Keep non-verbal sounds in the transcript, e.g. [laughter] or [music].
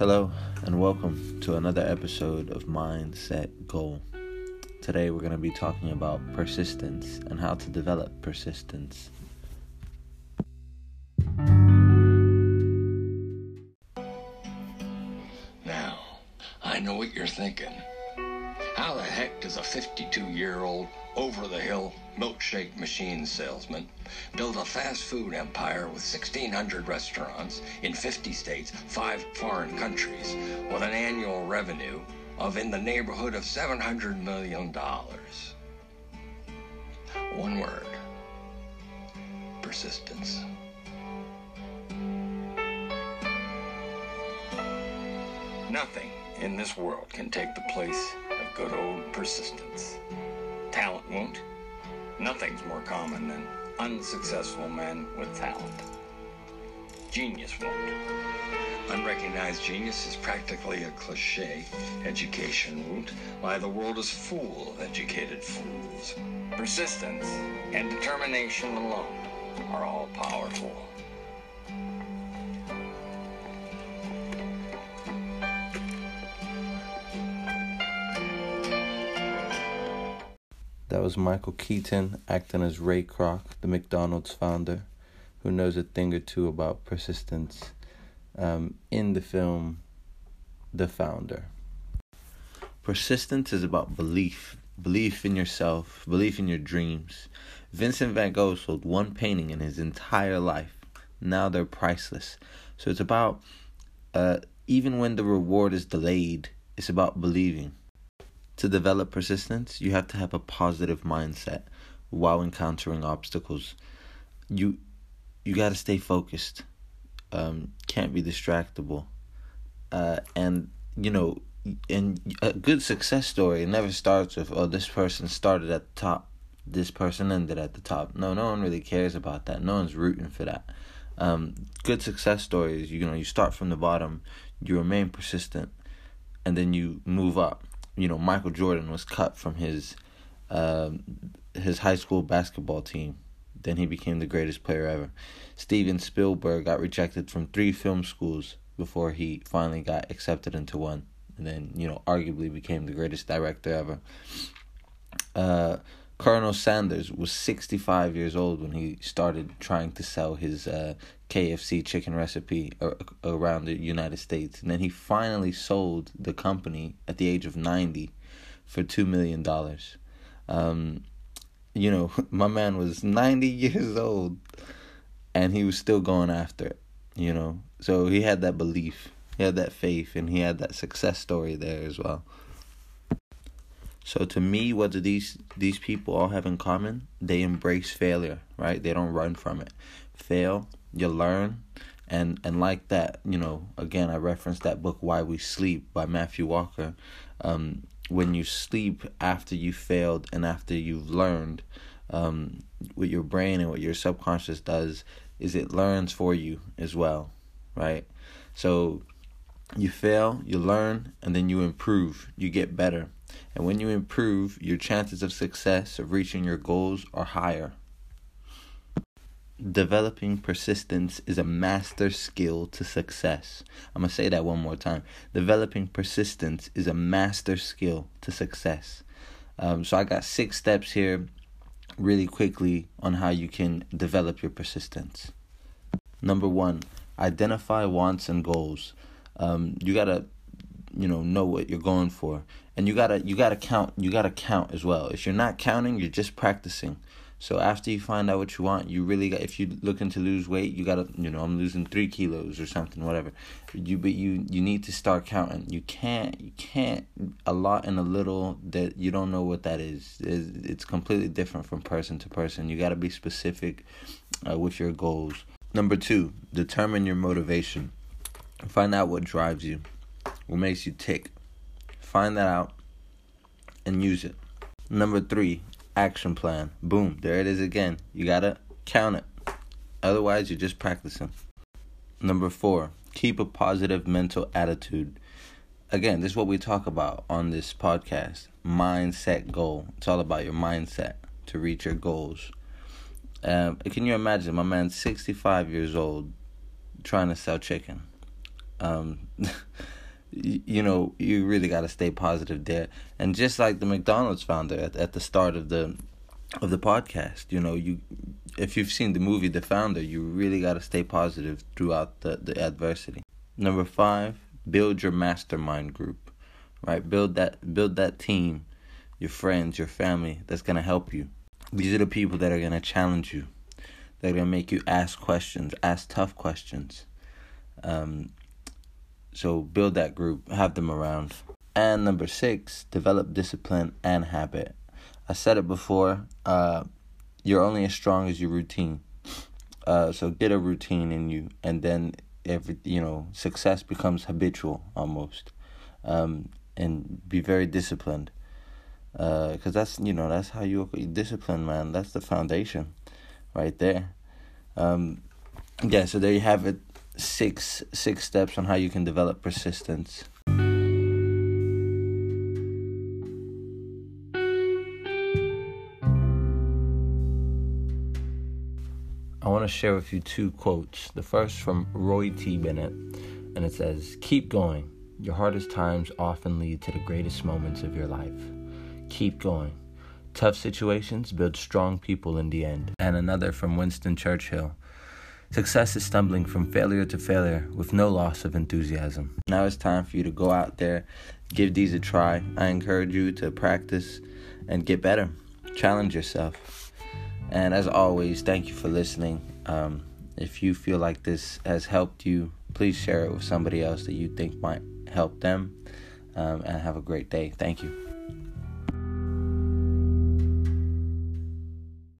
Hello, and welcome to another episode of Mindset Goal. Today, we're going to be talking about persistence and how to develop persistence. Now, I know what you're thinking. How the heck does a 52 year old over the hill milkshake machine salesman build a fast food empire with 1,600 restaurants in 50 states, five foreign countries, with an annual revenue of in the neighborhood of $700 million? One word persistence. Nothing in this world can take the place good old persistence. Talent won't. Nothing's more common than unsuccessful men with talent. Genius won't. Unrecognized genius is practically a cliche. Education won't. Why, the world is full of educated fools. Persistence and determination alone are all powerful. That was Michael Keaton acting as Ray Kroc, the McDonald's founder, who knows a thing or two about persistence um, in the film The Founder. Persistence is about belief, belief in yourself, belief in your dreams. Vincent van Gogh sold one painting in his entire life. Now they're priceless. So it's about, uh, even when the reward is delayed, it's about believing to develop persistence, you have to have a positive mindset while encountering obstacles. You you got to stay focused. Um, can't be distractible. Uh, and you know, and a good success story never starts with oh this person started at the top, this person ended at the top. No, no one really cares about that. No one's rooting for that. Um, good success stories, you know, you start from the bottom, you remain persistent, and then you move up you know Michael Jordan was cut from his uh, his high school basketball team. Then he became the greatest player ever. Steven Spielberg got rejected from three film schools before he finally got accepted into one, and then you know arguably became the greatest director ever. Uh, Colonel Sanders was 65 years old when he started trying to sell his uh, KFC chicken recipe around the United States. And then he finally sold the company at the age of 90 for $2 million. Um, you know, [laughs] my man was 90 [laughs] years old and he was still going after it, you know. So he had that belief, he had that faith, and he had that success story there as well. So to me, what do these these people all have in common? They embrace failure, right? They don't run from it. Fail, you learn, and and like that, you know. Again, I referenced that book "Why We Sleep" by Matthew Walker. Um, when you sleep after you failed and after you've learned, um, what your brain and what your subconscious does is it learns for you as well, right? So you fail, you learn, and then you improve. You get better and when you improve, your chances of success of reaching your goals are higher. Developing persistence is a master skill to success. I'm going to say that one more time. Developing persistence is a master skill to success. Um, so I got six steps here, really quickly, on how you can develop your persistence. Number one, identify wants and goals. Um, you got to you know know what you're going for and you gotta you gotta count you gotta count as well if you're not counting you're just practicing so after you find out what you want you really got if you're looking to lose weight you gotta you know i'm losing three kilos or something whatever. You but you you need to start counting. You can't you can't a lot and a little that you don't know what that is. It's, it's completely different from person to person. You gotta be specific uh, with your goals. Number two determine your motivation. Find out what drives you what makes you tick. Find that out and use it. Number three, action plan. Boom, there it is again. You gotta count it. Otherwise, you're just practicing. Number four, keep a positive mental attitude. Again, this is what we talk about on this podcast mindset goal. It's all about your mindset to reach your goals. Um, can you imagine my man, 65 years old, trying to sell chicken? Um, [laughs] you know, you really got to stay positive there. And just like the McDonald's founder at, at the start of the of the podcast, you know, you if you've seen the movie The Founder, you really got to stay positive throughout the, the adversity. Number 5, build your mastermind group. Right? Build that build that team, your friends, your family that's going to help you. These are the people that are going to challenge you. They're going to make you ask questions, ask tough questions. Um, so build that group, have them around. And number six, develop discipline and habit. I said it before. Uh, you're only as strong as your routine. Uh, so get a routine in you, and then every you know success becomes habitual almost. Um, and be very disciplined. Uh, cause that's you know that's how you discipline, man. That's the foundation, right there. Um, yeah. So there you have it six six steps on how you can develop persistence. I want to share with you two quotes. The first from Roy T. Bennett, and it says, Keep going. Your hardest times often lead to the greatest moments of your life. Keep going. Tough situations build strong people in the end. And another from Winston Churchill Success is stumbling from failure to failure with no loss of enthusiasm. Now it's time for you to go out there, give these a try. I encourage you to practice and get better. Challenge yourself. And as always, thank you for listening. Um, if you feel like this has helped you, please share it with somebody else that you think might help them. Um, and have a great day. Thank you.